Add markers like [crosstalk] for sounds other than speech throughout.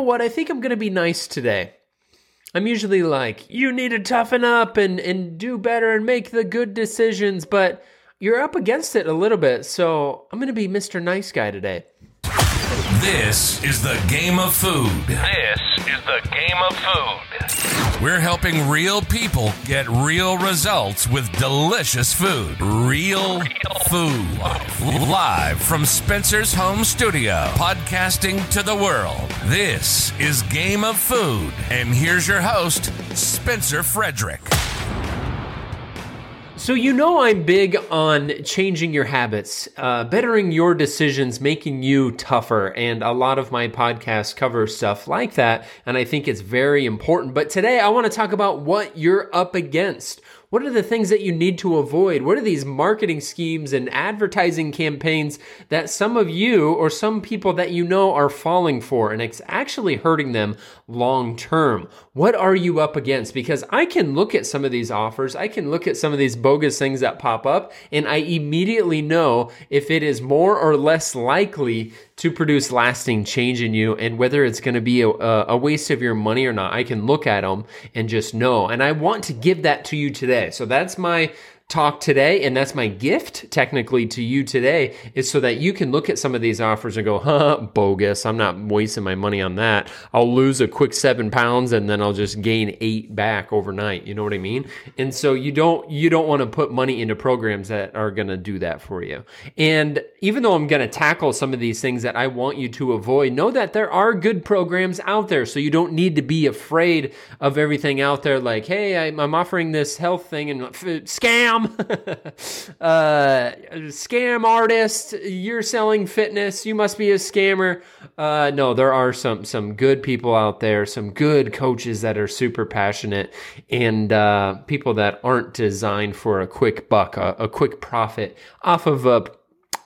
know what? I think I'm going to be nice today. I'm usually like, you need to toughen up and, and do better and make the good decisions, but you're up against it a little bit. So I'm going to be Mr. Nice Guy today. This is the game of food. This is the game of food. We're helping real people get real results with delicious food. Real food. Live from Spencer's home studio, podcasting to the world. This is Game of Food. And here's your host, Spencer Frederick. So, you know, I'm big on changing your habits, uh, bettering your decisions, making you tougher. And a lot of my podcasts cover stuff like that. And I think it's very important. But today I want to talk about what you're up against. What are the things that you need to avoid? What are these marketing schemes and advertising campaigns that some of you or some people that you know are falling for and it's actually hurting them long term? What are you up against? Because I can look at some of these offers, I can look at some of these bogus things that pop up, and I immediately know if it is more or less likely to produce lasting change in you and whether it's going to be a, a, waste of your money or not. I can look at them and just know. And I want to give that to you today. So that's my talk today, and that's my gift technically to you today, is so that you can look at some of these offers and go, huh, bogus. I'm not wasting my money on that. I'll lose a quick seven pounds and then I'll just gain eight back overnight. You know what I mean? And so you don't you don't want to put money into programs that are gonna do that for you. And even though I'm gonna tackle some of these things that I want you to avoid, know that there are good programs out there. So you don't need to be afraid of everything out there like, hey, I'm offering this health thing and uh, scam scam, [laughs] uh, scam artist. You're selling fitness. You must be a scammer. Uh, no, there are some some good people out there, some good coaches that are super passionate, and uh, people that aren't designed for a quick buck, a, a quick profit off of a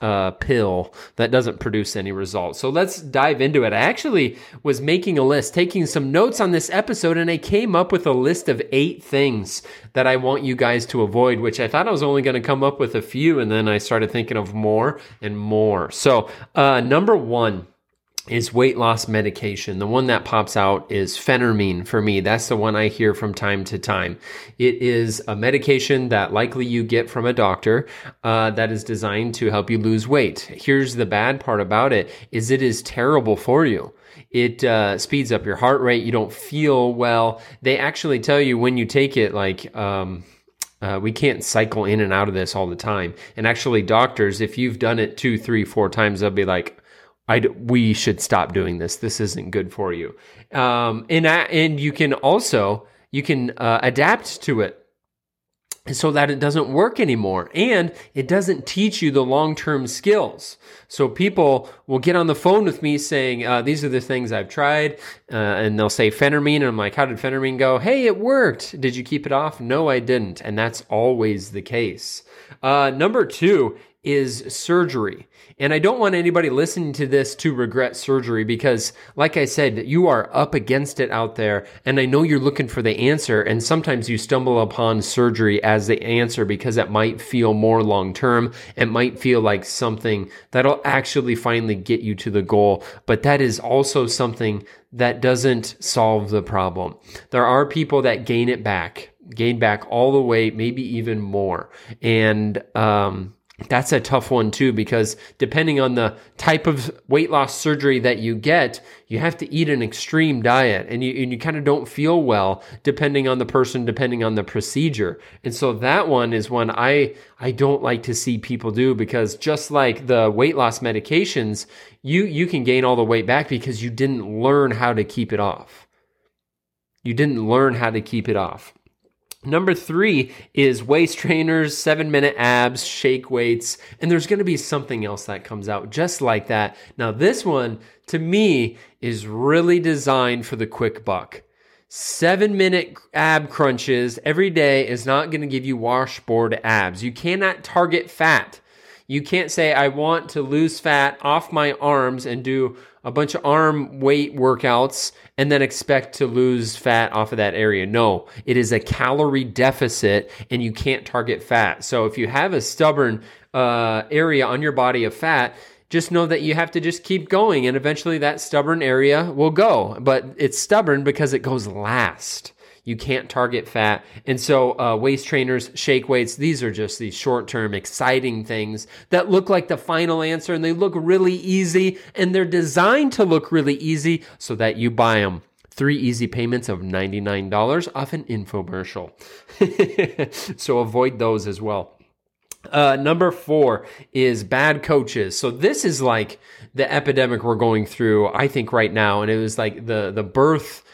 uh, pill that doesn't produce any results. So let's dive into it. I actually was making a list, taking some notes on this episode, and I came up with a list of eight things that I want you guys to avoid, which I thought I was only going to come up with a few, and then I started thinking of more and more. So, uh, number one, is weight loss medication. The one that pops out is phentermine for me. That's the one I hear from time to time. It is a medication that likely you get from a doctor uh, that is designed to help you lose weight. Here's the bad part about it is it is terrible for you. It uh, speeds up your heart rate. You don't feel well. They actually tell you when you take it, like, um, uh, we can't cycle in and out of this all the time. And actually, doctors, if you've done it two, three, four times, they'll be like, I we should stop doing this. This isn't good for you. Um, and and you can also you can uh, adapt to it so that it doesn't work anymore and it doesn't teach you the long-term skills. So people will get on the phone with me saying uh, these are the things i've tried uh, and they'll say phentermine and i'm like how did phentermine go? Hey it worked. Did you keep it off? No i didn't. And that's always the case. Uh, number two is surgery. And I don't want anybody listening to this to regret surgery because, like I said, you are up against it out there. And I know you're looking for the answer. And sometimes you stumble upon surgery as the answer because it might feel more long term. It might feel like something that'll actually finally get you to the goal. But that is also something that doesn't solve the problem. There are people that gain it back, gain back all the way, maybe even more. And, um, that's a tough one too because depending on the type of weight loss surgery that you get you have to eat an extreme diet and you, and you kind of don't feel well depending on the person depending on the procedure. And so that one is one i i don't like to see people do because just like the weight loss medications you you can gain all the weight back because you didn't learn how to keep it off. You didn't learn how to keep it off Number three is waist trainers, seven minute abs, shake weights, and there's to be something else that comes out just like that. Now, this one to me is really designed for the quick buck. Seven minute ab crunches every day is not to give you washboard abs. You cannot target fat. You can't say, I want to lose fat off my arms and do a bunch of arm weight workouts and then expect to lose fat off of that area. No, it is a calorie deficit and you can't target fat. So if you have a stubborn uh, area on your body of fat, just know that you have to just keep going and eventually that stubborn area will go. But it's stubborn because it goes last. You can't target fat. And so, uh, waist trainers, shake weights, these are just these short term, exciting things that look like the final answer and they look really easy and they're designed to look really easy so that you buy them. Three easy payments of $99 off an infomercial. [laughs] so avoid those as well. Uh, number four is bad coaches. So this is like the epidemic we're going through, I think, right now. And it was like the, the birth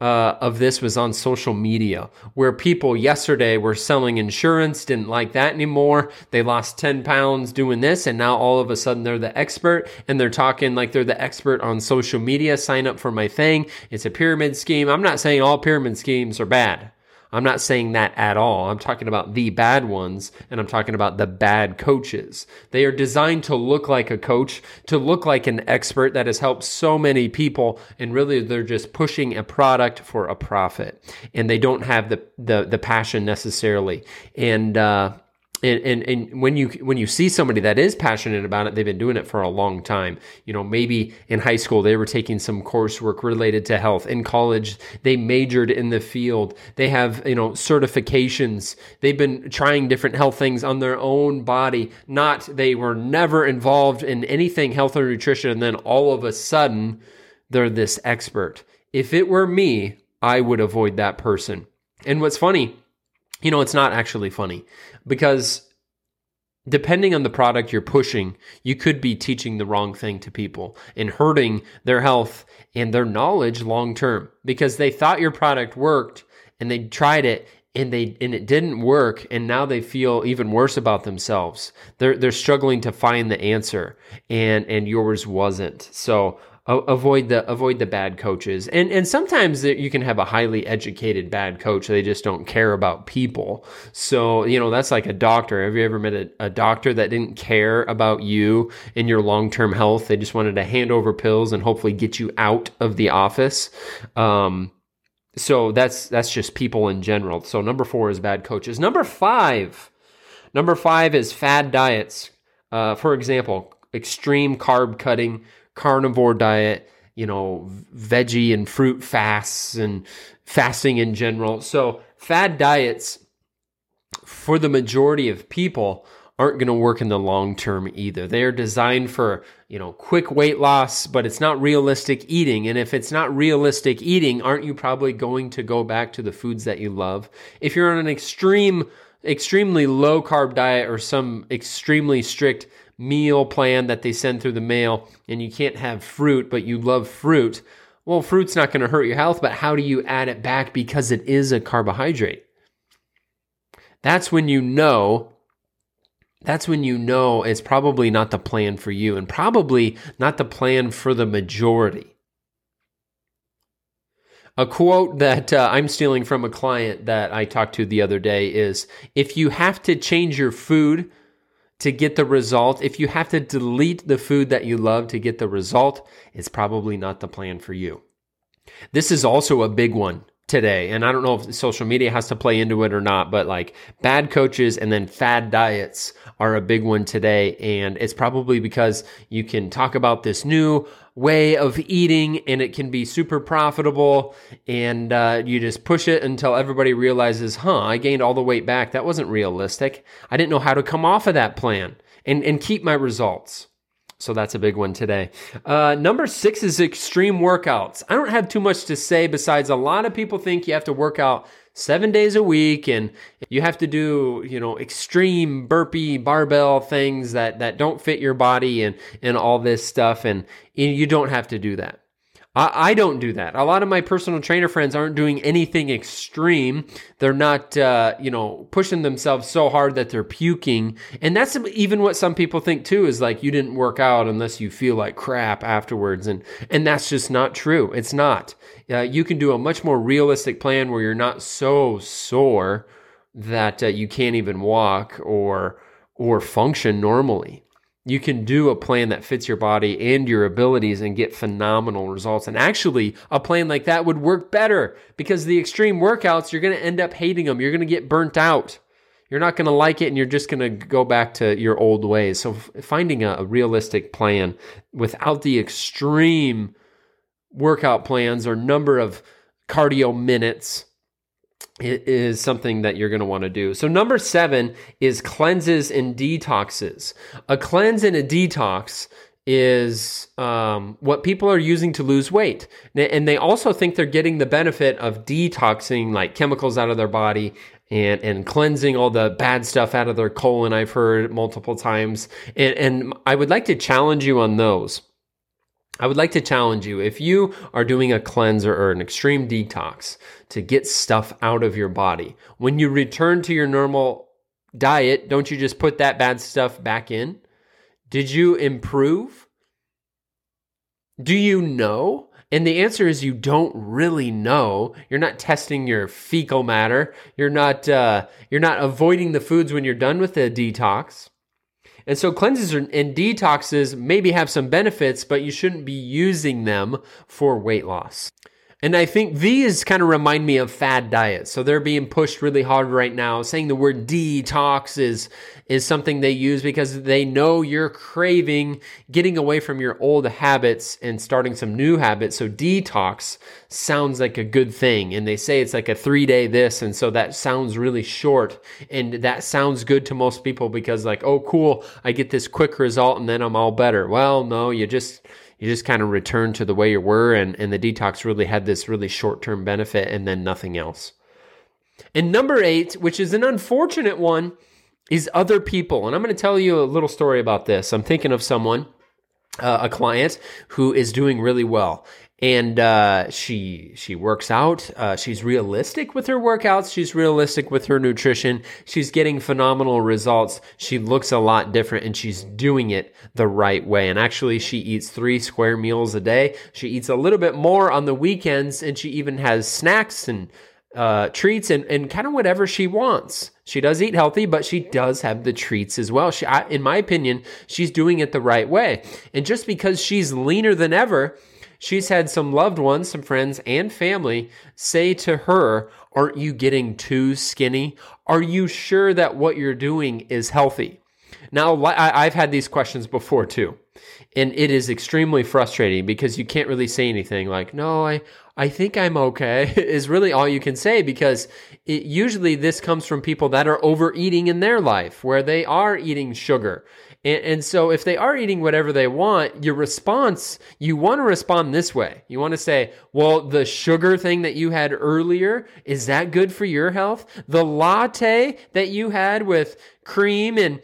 uh, of this was on social media, where people yesterday were selling insurance, didn't like that anymore. They lost 10 pounds doing this, and now all of a sudden they're the expert and they're talking like they're the expert on social media. Sign up for my thing. It's a pyramid scheme. I'm not saying all pyramid schemes are bad. I'm not saying that at all. I'm talking about the bad ones and I'm talking about the bad coaches. They are designed to look like a coach, to look like an expert that has helped so many people and really they're just pushing a product for a profit and they don't have the the, the passion necessarily. And uh, and, and, and when you when you see somebody that is passionate about it, they've been doing it for a long time. You know, maybe in high school they were taking some coursework related to health. In college, they majored in the field. They have you know certifications. They've been trying different health things on their own body. Not they were never involved in anything health or nutrition, and then all of a sudden they're this expert. If it were me, I would avoid that person. And what's funny you know, it's not actually funny because depending on the product you're pushing, you could be teaching the wrong thing to people and hurting their health and their knowledge long term because they thought your product worked and they tried it and they and it didn't work and now they feel even worse about themselves. They're they're struggling to find the answer and and yours wasn't. So avoid the avoid the bad coaches. And and sometimes you can have a highly educated bad coach. They just don't care about people. So you know that's like a doctor. Have you ever met a, a doctor that didn't care about you and your long-term health? They just wanted to hand over pills and hopefully get you out of the office. Um, so that's that's just people in general. So number four is bad coaches. Number five number five is fad diets. Uh, for example extreme carb cutting carnivore diet, you know, veggie and fruit fasts and fasting in general. So, fad diets for the majority of people aren't going to work in the long term either. They are designed for, you know, quick weight loss, but it's not realistic eating. And if it's not realistic eating, aren't you probably going to go back to the foods that you love? If you're on an extreme extremely low carb diet or some extremely strict meal plan that they send through the mail and you can't have fruit, but you love fruit, well, fruit's not going to hurt your health, but how do you add it back because it is a carbohydrate? That's when you know that's when you know it's probably not the plan for you and probably not the plan for the majority. A quote that uh, I'm stealing from a client that I talked to the other day is if you have to change your food to get the result, if you have to delete the food that you love to get the result, it's probably not the plan for you. This is also a big one today. And I don't know if social media has to play into it or not, but like bad coaches and then fad diets are a big one today. And it's probably because you can talk about this new way of eating and it can be super profitable and uh, you just push it until everybody realizes, huh, I gained all the weight back. That wasn't realistic. I didn't know how to come off of that plan and, and keep my results. So that's a big one today. Uh, number six is extreme workouts. I don't have too much to say besides a lot of people think you have to work out seven days a week and you have to do, you know, extreme burpee barbell things that, that don't fit your body and, and all this stuff. And you don't have to do that. I, I don't do that. A lot of my personal trainer friends aren't doing anything extreme. They're not, uh, you know, pushing themselves so hard that they're puking. And that's even what some people think too is like you didn't work out unless you feel like crap afterwards. And, and that's just not true. It's not. Uh, you can do a much more realistic plan where you're not so sore that uh, you can't even walk or, or function normally you can do a plan that fits your body and your abilities and get phenomenal results. And actually, a plan like that would work better because the extreme workouts, you're going to end up hating them. You're going to get burnt out. You're not going to like it and you're just going to go back to your old ways. So, finding a, a realistic plan without the extreme workout plans or number of cardio minutes is something that you're going to want to do. So, number seven is cleanses and detoxes. A cleanse and a detox is um, what people are using to lose weight. And they also think they're getting the benefit of detoxing like chemicals out of their body and, and cleansing all the bad stuff out of their colon. I've heard multiple times. And, and I would like to challenge you on those. I would like to challenge you if you are doing a cleanser or an extreme detox to get stuff out of your body. When you return to your normal diet, don't you just put that bad stuff back in? Did you improve? Do you know? And the answer is you don't really know. You're not testing your fecal matter. You're not uh, you're not avoiding the foods when you're done with the detox. And so cleanses and detoxes maybe have some benefits, but you shouldn't be using them for weight loss. And I think these kind of remind me of fad diets. So they're being pushed really hard right now. Saying the word detox is, is something they use because they know you're craving getting away from your old habits and starting some new habits. So detox sounds like a good thing. And they say it's like a three day this. And so that sounds really short. And that sounds good to most people because like, oh, cool. I get this quick result and then I'm all better. Well, no, you just, you just kind of return to the way you were and, and the detox really had this really short-term benefit and then nothing else. And number eight which is an unfortunate one is other people. And i'm going to tell you a little story about this. I'm thinking of someone uh, a client who is doing really well and uh, she she works out. Uh, she's realistic with her workouts. She's realistic with her nutrition. She's getting phenomenal results. She looks a lot different, and she's doing it the right way. And actually, she eats three square meals a day. She eats a little bit more on the weekends, and she even has snacks and uh, treats and, and kind of whatever she wants. She does eat healthy, but she does have the treats as well. She, I, in my opinion, she's doing it the right way. And just because she's leaner than ever She's had some loved ones, some friends, and family say to her, Aren't you getting too skinny? Are you sure that what you're doing is healthy? Now, I've had these questions before too, and it is extremely frustrating because you can't really say anything like, No, I, I think I'm okay, [laughs] is really all you can say because it, usually this comes from people that are overeating in their life where they are eating sugar and, and, so if they are eating whatever they want, your response, you want to respond this way. You want to say, well, the sugar thing that you had earlier, is that good for your health? The latte that you had with cream and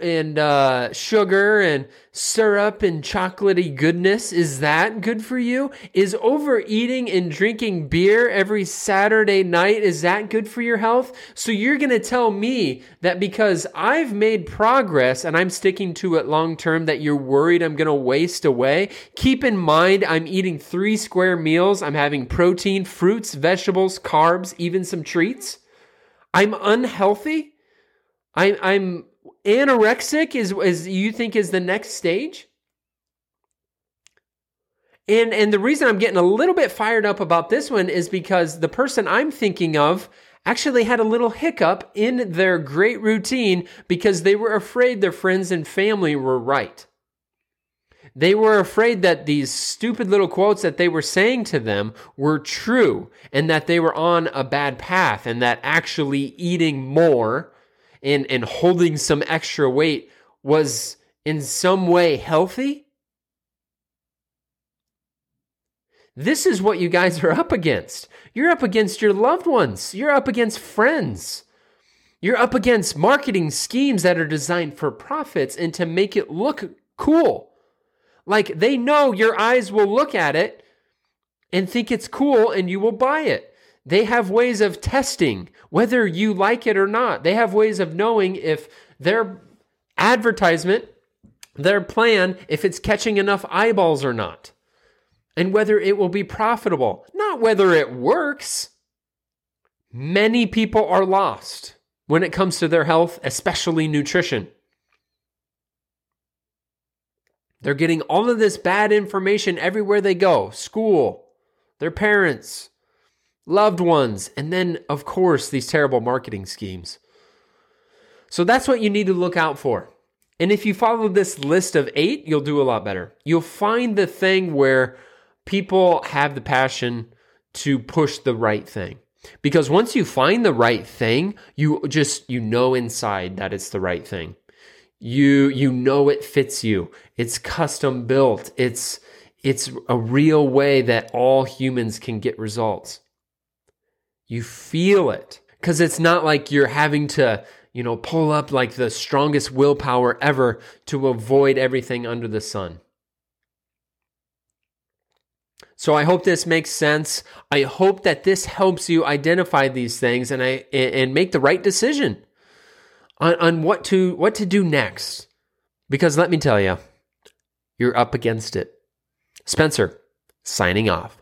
and uh, sugar and syrup and chocolatey goodness is that good for you? Is overeating and drinking beer every saturday night is that good for your health? So you're going to tell me that because i've made progress and i'm sticking to it long term that you're worried i'm going to waste away? Keep in mind i'm eating three square meals. I'm having protein fruits vegetables carbs even some treats. I'm unhealthy. I, I'm anorexic is is you think is the next stage? And and the reason I'm getting a little bit fired up about this one is because the person I'm thinking of actually had a little hiccup in their great routine because they were afraid their friends and family were right. They were afraid that these stupid little quotes that they were saying to them were true and that they were on a bad path and that actually eating more and, and holding some extra weight was in some way healthy? This is what you guys are up against. You're up against your loved ones. You're up against friends. You're up against marketing schemes that are designed for profits and to make it look cool. Like they know your eyes will look at it and think it's cool and you will buy it. They have ways of testing whether you like it or not. They have ways of knowing if their advertisement, their plan, if it's catching enough eyeballs or not, and whether it will be profitable, not whether it works. Many people are lost when it comes to their health, especially nutrition. They're getting all of this bad information everywhere they go school, their parents, loved ones, and then, of course, these terrible marketing schemes. So that's what you need to look out for. And if you follow this list of eight, you'll do a lot better. You'll find the thing where people have the passion to push the right thing. Because once you find the right thing, you just you know inside that it's the right thing. You you know it fits you. It's custom built. It's it's a real way that all humans can get results. You feel it cuz it's not like you're having to, you know, pull up like the strongest willpower ever to avoid everything under the sun. So I hope this makes sense. I hope that this helps you identify these things and I and make the right decision on, on what to what to do next. Because let me tell you, you're up against it. Spencer, signing off.